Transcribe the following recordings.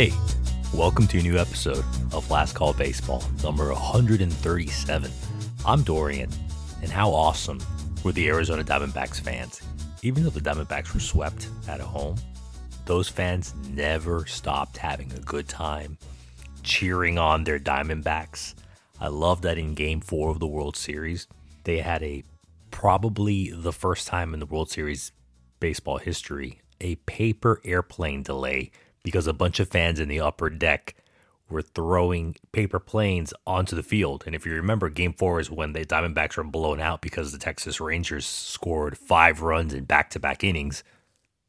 Hey, welcome to a new episode of Last Call Baseball, number 137. I'm Dorian, and how awesome were the Arizona Diamondbacks fans? Even though the Diamondbacks were swept at home, those fans never stopped having a good time cheering on their Diamondbacks. I love that in game four of the World Series, they had a probably the first time in the World Series baseball history a paper airplane delay because a bunch of fans in the upper deck were throwing paper planes onto the field. And if you remember, game four is when the Diamondbacks were blown out because the Texas Rangers scored five runs in back to back innings.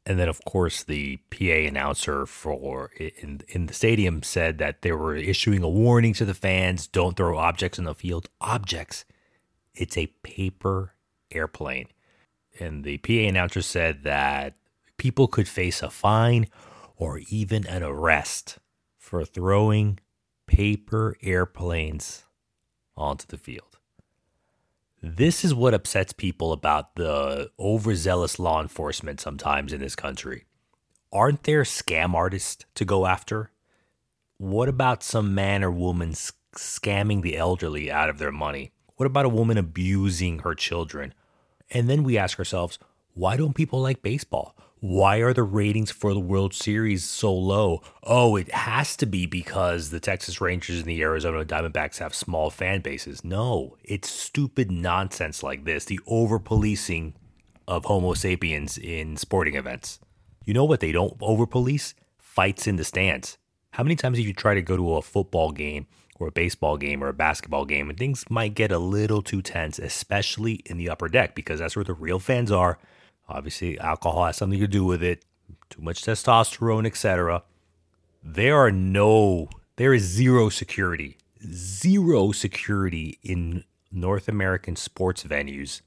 And then, of course, the PA announcer for in in the stadium said that they were issuing a warning to the fans: don't throw objects in the field. Objects. It's a paper airplane. And the PA announcer said that people could face a fine or even an arrest for throwing paper airplanes onto the field. This is what upsets people about the overzealous law enforcement sometimes in this country. Aren't there scam artists to go after? What about some man or woman scamming the elderly out of their money? What about a woman abusing her children? And then we ask ourselves, why don't people like baseball? Why are the ratings for the World Series so low? Oh, it has to be because the Texas Rangers and the Arizona Diamondbacks have small fan bases. No, it's stupid nonsense like this, the over policing of Homo sapiens in sporting events. You know what they don't over police? Fights in the stands. How many times have you tried to go to a football game or a baseball game or a basketball game and things might get a little too tense, especially in the upper deck because that's where the real fans are Obviously, alcohol has something to do with it, too much testosterone, etc. There are no, there is zero security, zero security in North American sports venues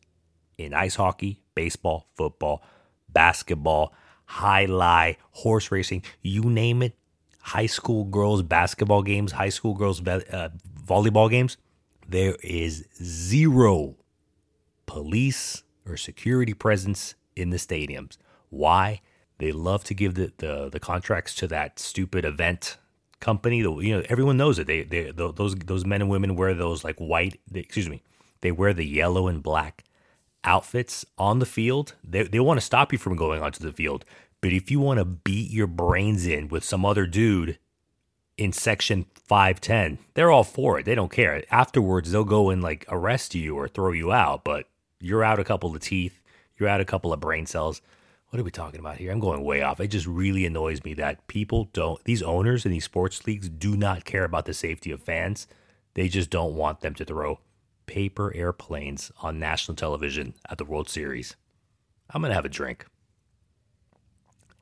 in ice hockey, baseball, football, basketball, jai alai, horse racing, you name it. High school girls basketball games, high school girls uh, volleyball games. There is zero police or security presence in the stadiums. Why? They love to give the, the, the contracts to that stupid event company. You know, everyone knows it. They, they those those men and women wear those like white. They, excuse me. They wear the yellow and black outfits on the field. They they want to stop you from going onto the field. But if you want to beat your brains in with some other dude in section 510, they're all for it. They don't care. Afterwards, they'll go and like arrest you or throw you out, but you're out a couple of teeth you're a couple of brain cells. What are we talking about here? I'm going way off. It just really annoys me that people don't, these owners in these sports leagues do not care about the safety of fans. They just don't want them to throw paper airplanes on national television at the World Series. I'm going to have a drink.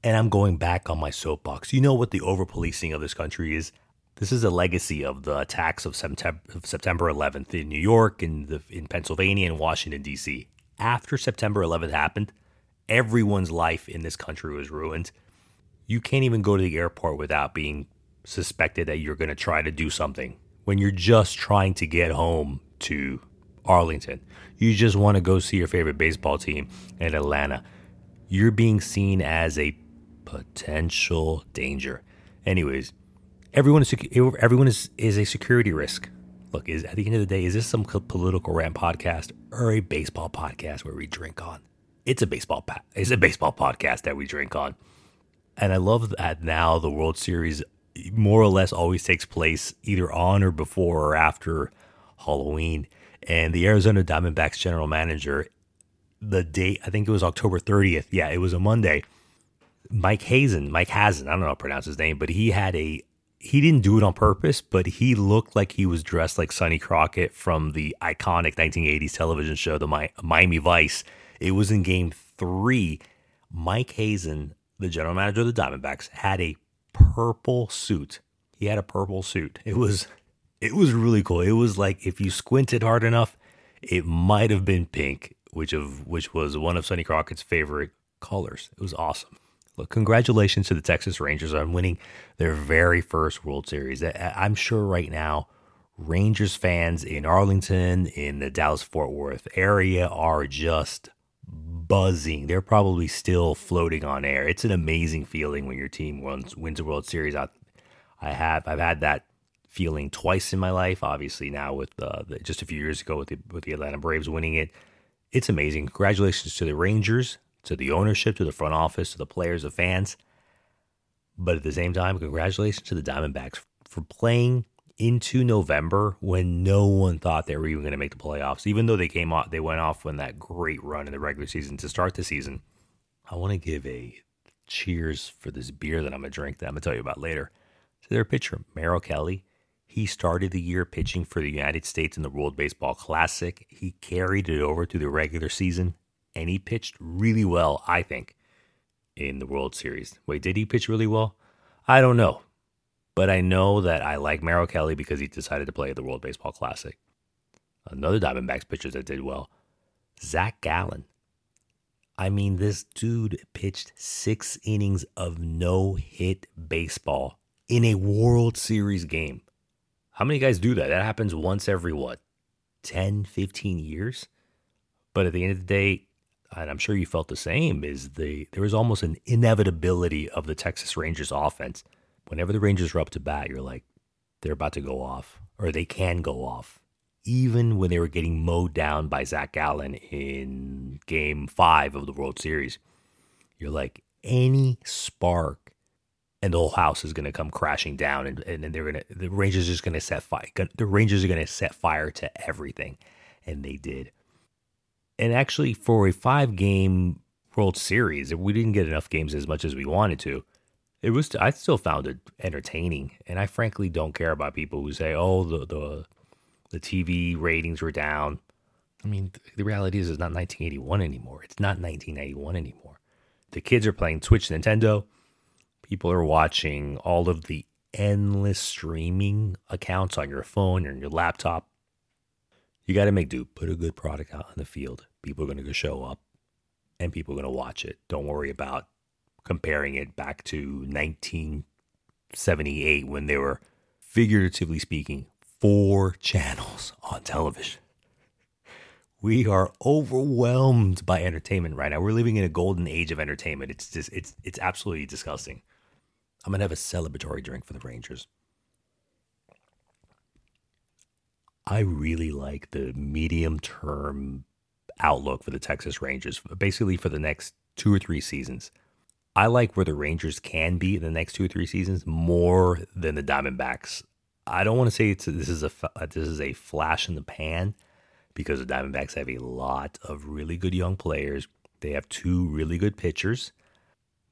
And I'm going back on my soapbox. You know what the over policing of this country is? This is a legacy of the attacks of September, of September 11th in New York, in, the, in Pennsylvania, and Washington, D.C after September 11th happened, everyone's life in this country was ruined. You can't even go to the airport without being suspected that you're going to try to do something when you're just trying to get home to Arlington. You just want to go see your favorite baseball team in Atlanta. You're being seen as a potential danger. Anyways, everyone is everyone is, is a security risk look, is at the end of the day, is this some political rant podcast or a baseball podcast where we drink on? It's a baseball pa- it's a baseball podcast that we drink on. And I love that now the World Series more or less always takes place either on or before or after Halloween. And the Arizona Diamondbacks general manager, the date, I think it was October 30th. Yeah, it was a Monday. Mike Hazen, Mike Hazen, I don't know how to pronounce his name, but he had a he didn't do it on purpose, but he looked like he was dressed like Sonny Crockett from the iconic 1980s television show, The Miami Vice. It was in game three. Mike Hazen, the general manager of the Diamondbacks, had a purple suit. He had a purple suit. It was it was really cool. It was like if you squinted hard enough, it might have been pink, which of which was one of Sonny Crockett's favorite colors. It was awesome. Look, congratulations to the Texas Rangers on winning their very first World Series. I'm sure right now, Rangers fans in Arlington, in the Dallas Fort Worth area, are just buzzing. They're probably still floating on air. It's an amazing feeling when your team wins, wins a World Series out I have I've had that feeling twice in my life. Obviously now with uh, the, just a few years ago with the with the Atlanta Braves winning it, it's amazing. Congratulations to the Rangers, to the ownership, to the front office, to the players, the fans. But at the same time, congratulations to the Diamondbacks for playing into November when no one thought they were even going to make the playoffs. Even though they came off, they went off on that great run in the regular season to start the season. I want to give a cheers for this beer that I'm going to drink that I'm going to tell you about later. To their pitcher, Merrill Kelly. He started the year pitching for the United States in the World Baseball Classic. He carried it over to the regular season, and he pitched really well, I think, in the World Series. Wait, did he pitch really well? I don't know. But I know that I like Merrill Kelly because he decided to play at the World Baseball Classic. Another Diamondbacks pitcher that did well, Zach Gallen. I mean, this dude pitched six innings of no hit baseball in a World Series game. How many guys do that? That happens once every what, 10, 15 years? But at the end of the day, and I'm sure you felt the same, is the there was almost an inevitability of the Texas Rangers offense. Whenever the Rangers were up to bat, you're like, they're about to go off, or they can go off. Even when they were getting mowed down by Zach Gallen in game five of the World Series, you're like, any spark and the whole house is going to come crashing down and, and, they're going to the rangers are just going to set fire the rangers are going to set fire to everything and they did and actually for a five game world series if we didn't get enough games as much as we wanted to it was i still found it entertaining. And i frankly don't care about people who say oh the the, the tv ratings were down. I mean the reality is it's not 1981 anymore. It's not 1991 anymore. The kids are playing switch nintendo. People are watching all of the endless streaming accounts on your phone or your laptop. You got to make do. Put a good product out in the field. People are going to go show up and people are going to watch it. Don't worry about comparing it back to 1978 when there were, figuratively speaking, four channels on television. We are overwhelmed by entertainment right now. We're living in a golden age of entertainment. It's just it's it's absolutely disgusting. I'm to have a celebratory drink for the Rangers. I really like the medium term outlook for the Texas Rangers, basically for the next two or three seasons. I like where the Rangers can be in the next two or three seasons more than the Diamondbacks. I don't want to say this is a this is a flash in the pan because the Diamondbacks have a lot of really good young players. They have two really good pitchers.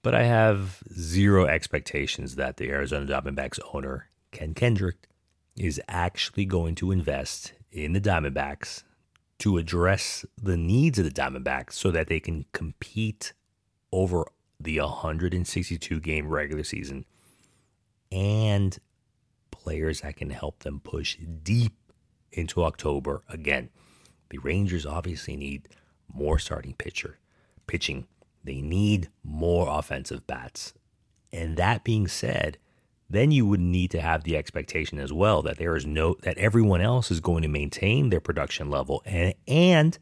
But I have zero expectations that the Arizona Diamondbacks owner, Ken Kendrick, is actually going to invest in the Diamondbacks to address the needs of the Diamondbacks so that they can compete over the 162 game regular season and players that can help them push deep into October again. The Rangers obviously need more starting pitcher pitching they need more offensive bats. And that being said, then you would need to have the expectation as well that there is no that everyone else is going to maintain their production level and and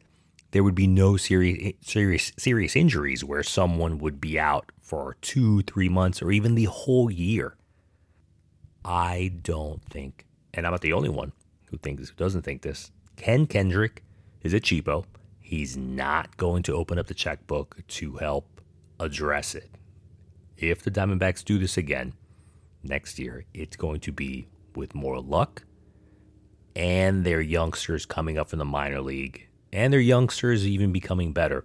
there would be no serious serious serious injuries where someone would be out for 2 3 months or even the whole year. I don't think and I'm not the only one who thinks who doesn't think this. Ken Kendrick is a cheapo. He's not going to open up the checkbook to help address it. If the Diamondbacks do this again next year, it's going to be with more luck and their youngsters coming up from the minor league and their youngsters even becoming better.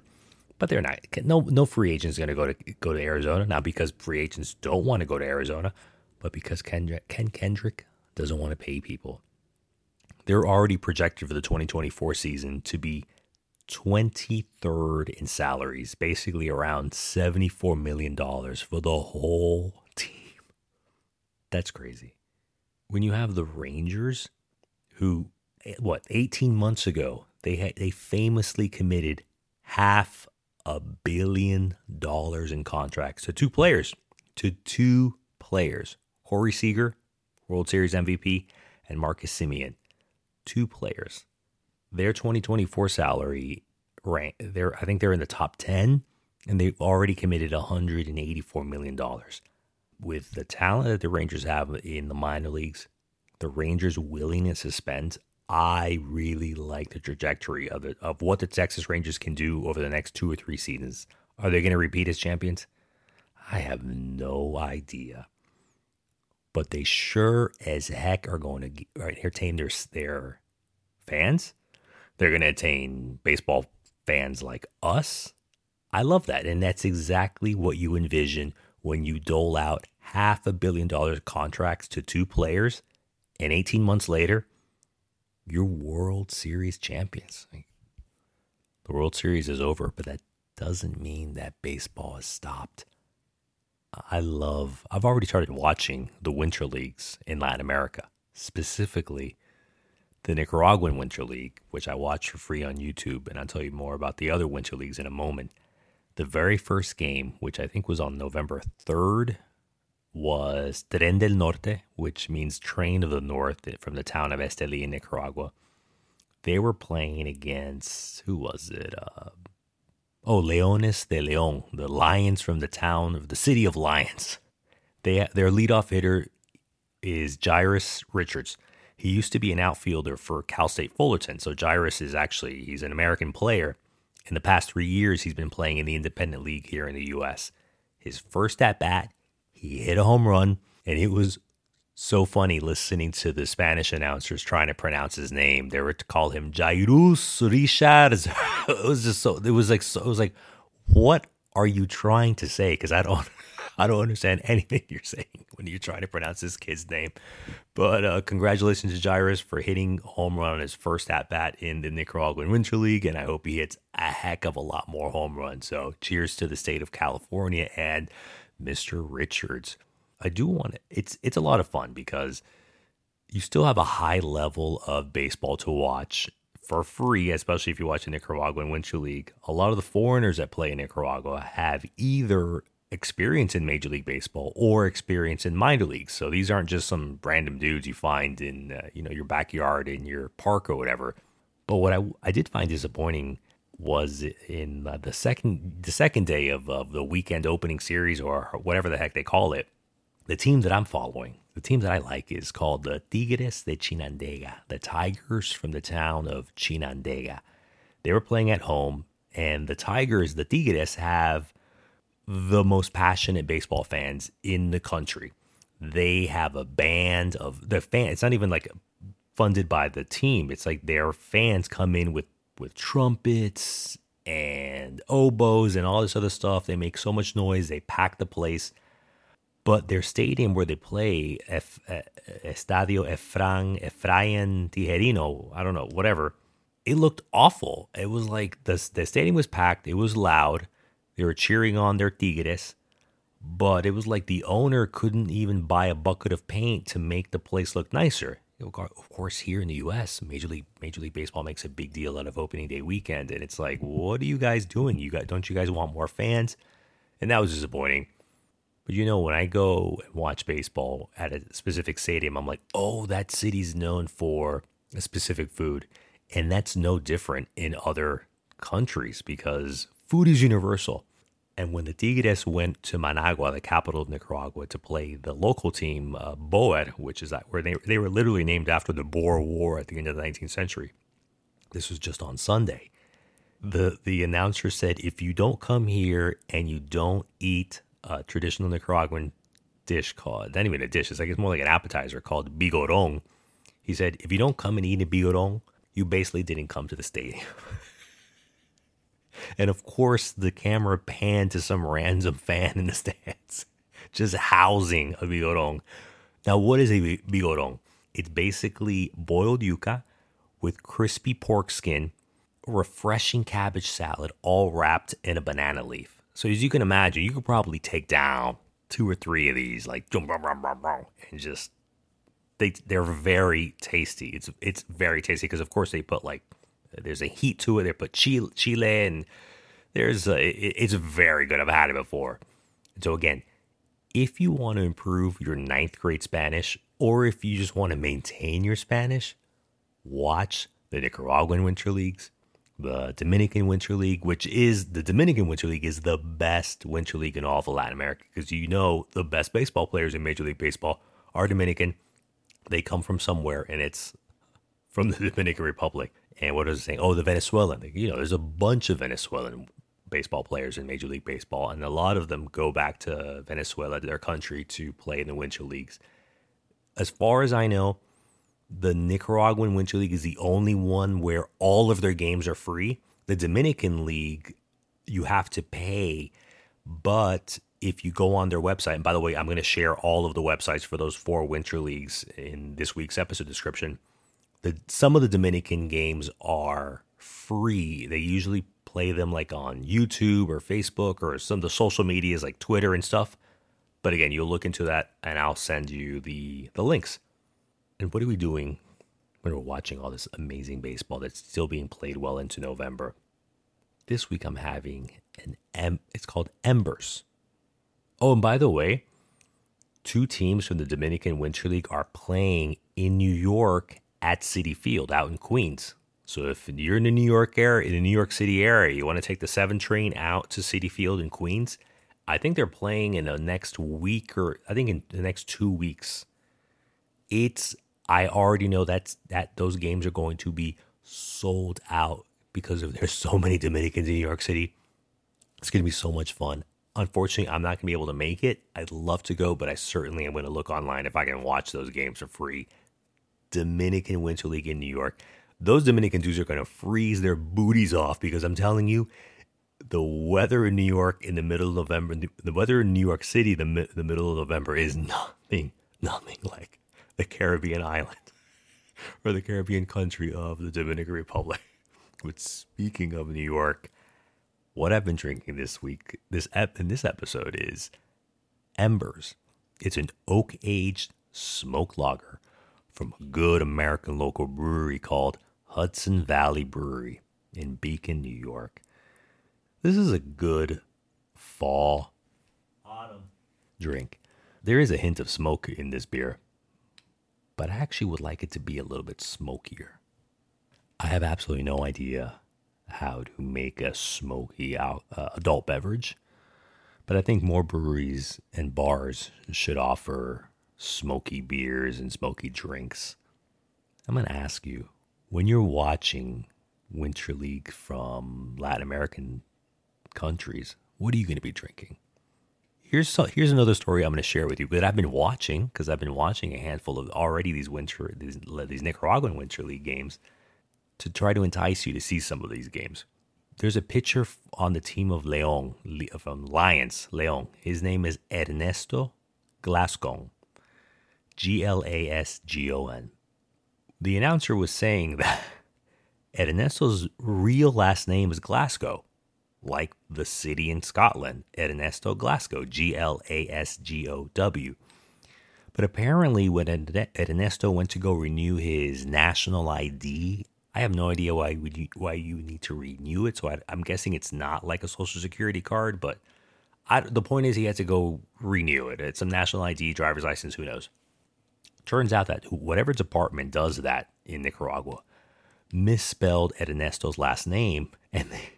But they're not. No, no free agent is going to go to go to Arizona. Not because free agents don't want to go to Arizona, but because Kendrick, Ken Kendrick doesn't want to pay people. They're already projected for the 2024 season to be 23rd in salaries, basically around $74 million for the whole. That's crazy. When you have the Rangers, who, eh, what, 18 months ago, they, had, they famously committed half a billion dollars in contracts to two players, to two players, Corey Seager, World Series MVP, and Marcus Semien. Two players their 2024 salary rank they're I think they're in the top 10 and they've already committed 184 million dollars. With the talent that the Rangers have in the minor leagues, the Rangers' willingness to spend, I really like the trajectory of the, of what the Texas Rangers can do over the next two or three seasons. Are they going to repeat as champions? I have no idea. But they sure as heck are going to entertain their, their fans. They're going to entertain baseball fans like us. I love that. And that's exactly what you envision when you dole out half a billion dollars contracts to two players and 18 months later, you're World Series champions. The World Series is over, but that doesn't mean that baseball has stopped. I love, I've already started watching the Winter Leagues in Latin America, specifically the Nicaraguan Winter League, which I watch for free on YouTube. And I'll tell you more about the other Winter Leagues in a moment. The very first game, which I think was on November 3rd, was Tren del Norte, which means Train of the North from the town of Esteli in Nicaragua. They were playing against, who was it? Uh, Oh, Leones de Leon, the Lions from the town of the city of Lions. They their leadoff hitter is Jairus Richards. He used to be an outfielder for Cal State Fullerton. So Jairus is actually he's an American player. In the past three years, he's been playing in the independent league here in the U.S. His first at bat, he hit a home run, and it was so funny listening to the Spanish announcers trying to pronounce his name. They were to call him Jairus Richards. it was just so. It was like so. It was like, what are you trying to say? Because I don't, I don't understand anything you're saying when you're trying to pronounce this kid's name. But uh, congratulations to Jairus for hitting home run on his first at bat in the Nicaraguan Winter League, and I hope he hits a heck of a lot more home runs. So cheers to the state of California and Mr. Richards. I do want it. It's it's a lot of fun because you still have a high level of baseball to watch for free, especially if you watch the Nicaraguan Winter League. A lot of the foreigners that play in Nicaragua have either experience in Major League Baseball or experience in minor leagues. So these aren't just some random dudes you find in uh, you know your backyard in your park or whatever. But what I I did find disappointing was in uh, the second the second day of, of the weekend opening series or whatever the heck they call it the team that I'm following, the team that I like is called the Tigres de Chinandega, the Tigers from the town of Chinandega. They were playing at home, and the Tigers, the Tigres, have the most passionate baseball fans in the country. They have a band of the fans. It's not even like funded by the team. It's like their fans come in with with trumpets and oboes and all this other stuff. They make so much noise. They pack the place but their stadium where they play, F, uh, Estadio Efran, Efrain Tijerino, I don't know, whatever, it looked awful. It was like the, the stadium was packed, it was loud, they were cheering on their Tigres, but it was like the owner couldn't even buy a bucket of paint to make the place look nicer. Of course, here in the U.S., Major League Major League Baseball makes a big deal out of opening day weekend, and it's like, what are you guys doing? You guys, don't you guys want more fans? And that was disappointing. But you know, when I go and watch baseball at a specific stadium, I'm like, oh, that city's known for a specific food. And that's no different in other countries because food is universal. And when the Tigres went to Managua, the capital of Nicaragua, to play the local team, uh, Boer, which is where they, they were literally named after the Boer War at the end of the 19th century. This was just on Sunday. The, the announcer said, if you don't come here and you don't eat a traditional Nicaraguan dish called, not even a dish, it's like it's more like an appetizer called vigorón. He said, if you don't come and eat a vigorón, you basically didn't come to the stadium. and of course, the camera panned to some random fan in the stands, just housing a vigorón. Now, what is a vigorón? It's basically boiled yuca with crispy pork skin, refreshing cabbage salad, all wrapped in a banana leaf. So as you can imagine, you could probably take down two or three of these, like and just they they're very tasty. It's it's very tasty because of course they put like there's a heat to it. They put chile, chile and there's a, it's very good. I've had it before. So again, if you want to improve your ninth grade Spanish, or if you just want to maintain your Spanish, watch the Nicaraguan Winter Leagues, the Dominican Winter League, which is the Dominican Winter League is the best winter league in all of Latin America because you know the best baseball players in Major League Baseball are Dominican. They come from somewhere, and it's from the Dominican Republic. And what is it saying? Oh, the Venezuelan. You know, there's a bunch of Venezuelan baseball players in Major League Baseball, and a lot of them go back to Venezuela, their country, to play in the winter leagues. As far as I know, the Nicaraguan Winter League is the only one where all of their games are free. The Dominican League, you have to pay, but if you go on their website, and by the way, I'm going to share all of the websites for those four winter leagues in this week's episode description. The, some of the Dominican games are free. They usually play them like on YouTube or Facebook or some of the social medias like Twitter and stuff. But again, you'll look into that and I'll send you the the links. And what are we doing when we're watching all this amazing baseball that's still being played well into November? This week I'm having an M it's called Embers. Oh, and by the way, two teams from the Dominican Winter League are playing in New York at Citi Field out in Queens. So if you're in the New York area, in the New York City area, you want to take the 7 train out to Citi Field in Queens, I think they're playing in the next week or I think in the next 2 weeks. It's I already know that's that those games are going to be sold out because of there's so many Dominicans in New York City. It's going to be so much fun. Unfortunately, I'm not going to be able to make it. I'd love to go, but I certainly am going to look online if I can watch those games for free. Dominican Winter League in New York. Those Dominican dudes are going to freeze their booties off because I'm telling you, the weather in New York in the middle of November, the weather in New York City, the, the middle of November is nothing, nothing like the Caribbean island or the Caribbean country of the Dominican Republic. But speaking of New York, what I've been drinking this week, this ep- in this episode is Embers. It's an oak aged smoke lager from a good American local brewery called Hudson Valley Brewery in Beacon, New York. This is a good fall autumn drink. There is a hint of smoke in this beer, but I actually would like it to be a little bit smokier. I have absolutely no idea how to make a smoky out, uh, adult beverage, but I think more breweries and bars should offer smoky beers and smoky drinks. I'm going to ask you when you're watching Winter League from Latin American countries, what are you going to be drinking? Here's so, here's another story I'm going to share with you that I've been watching because I've been watching a handful of already these winter these, these Nicaraguan Winter League games to try to entice you to see some of these games. There's a pitcher on the team of Leon from Lions, Leon. His name is Ernesto Glasgon. G L A S G O N. The announcer was saying that Ernesto's real last name is Glasgow, like the city in Scotland, Ernesto Glasgow, G L A S G O W. But apparently, when Ernesto went to go renew his national ID, I have no idea why you, why you need to renew it. So I, am guessing it's not like a social security card, but I, the point is he had to go renew it. It's some national ID, driver's license, who knows. Turns out that whatever department does that in Nicaragua misspelled Ernesto's last name, and, they,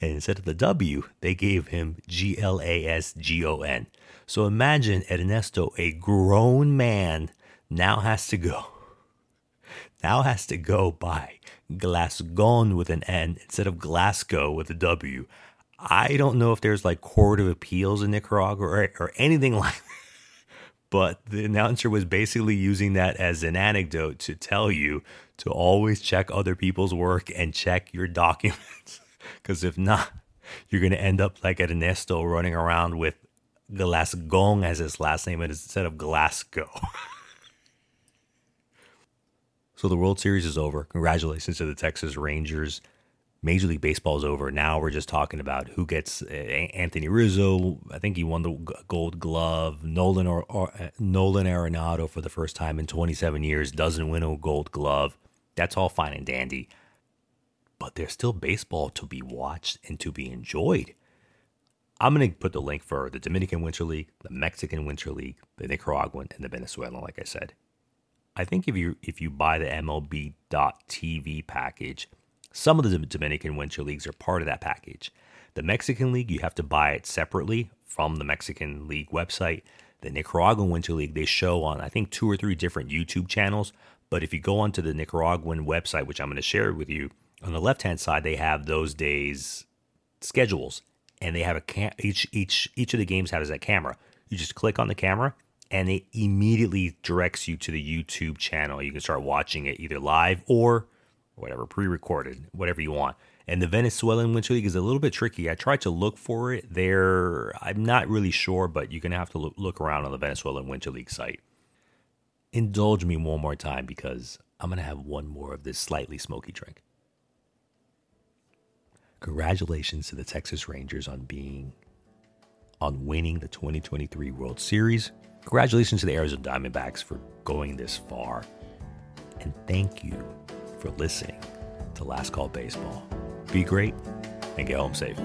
and instead of the W, they gave him G L A S G O N. So imagine Ernesto, a grown man, now has to go. Now has to go by Glasgon with an N instead of Glasgow with a W. I don't know if there's like court of appeals in Nicaragua or, or anything like but the announcer was basically using that as an anecdote to tell you to always check other people's work and check your documents. Because if not, you're going to end up like Ernesto running around with Glasgon as his last name instead of Glasgow. so the World Series is over. Congratulations to the Texas Rangers. Major League Baseball is over. Now we're just talking about who gets uh, Anthony Rizzo. I think he won the Gold Glove. Nolan or, or uh, Nolan Arenado for the first time in 27 years doesn't win a Gold Glove. That's all fine and dandy, but there's still baseball to be watched and to be enjoyed. I'm going to put the link for the Dominican Winter League, the Mexican Winter League, the Nicaraguan, and the Venezuelan. Like I said, I think if you if you buy the MLB.TV package Some of the Dominican Winter Leagues are part of that package. The Mexican League, you have to buy it separately from the Mexican League website. The Nicaraguan Winter League, they show on, I think, two or three different YouTube channels. But if you go onto the Nicaraguan website, which I'm going to share with you, on the left hand side, they have those days' schedules. And they have a cam- each each each of the games has a camera. You just click on the camera and it immediately directs you to the YouTube channel. You can start watching it either live or whatever, pre recorded, whatever you want. And the Venezuelan Winter League is a little bit tricky. I tried to look for it there. I'm not really sure, but you're to have to look around on the Venezuelan Winter League site. Indulge me one more time because I'm to have one more of this slightly smoky drink. Congratulations to the Texas Rangers on being on winning the 2023 World Series. Congratulations to the Arizona Diamondbacks for going this far. And thank you for listening to Last Call Baseball. Be great and get home safe.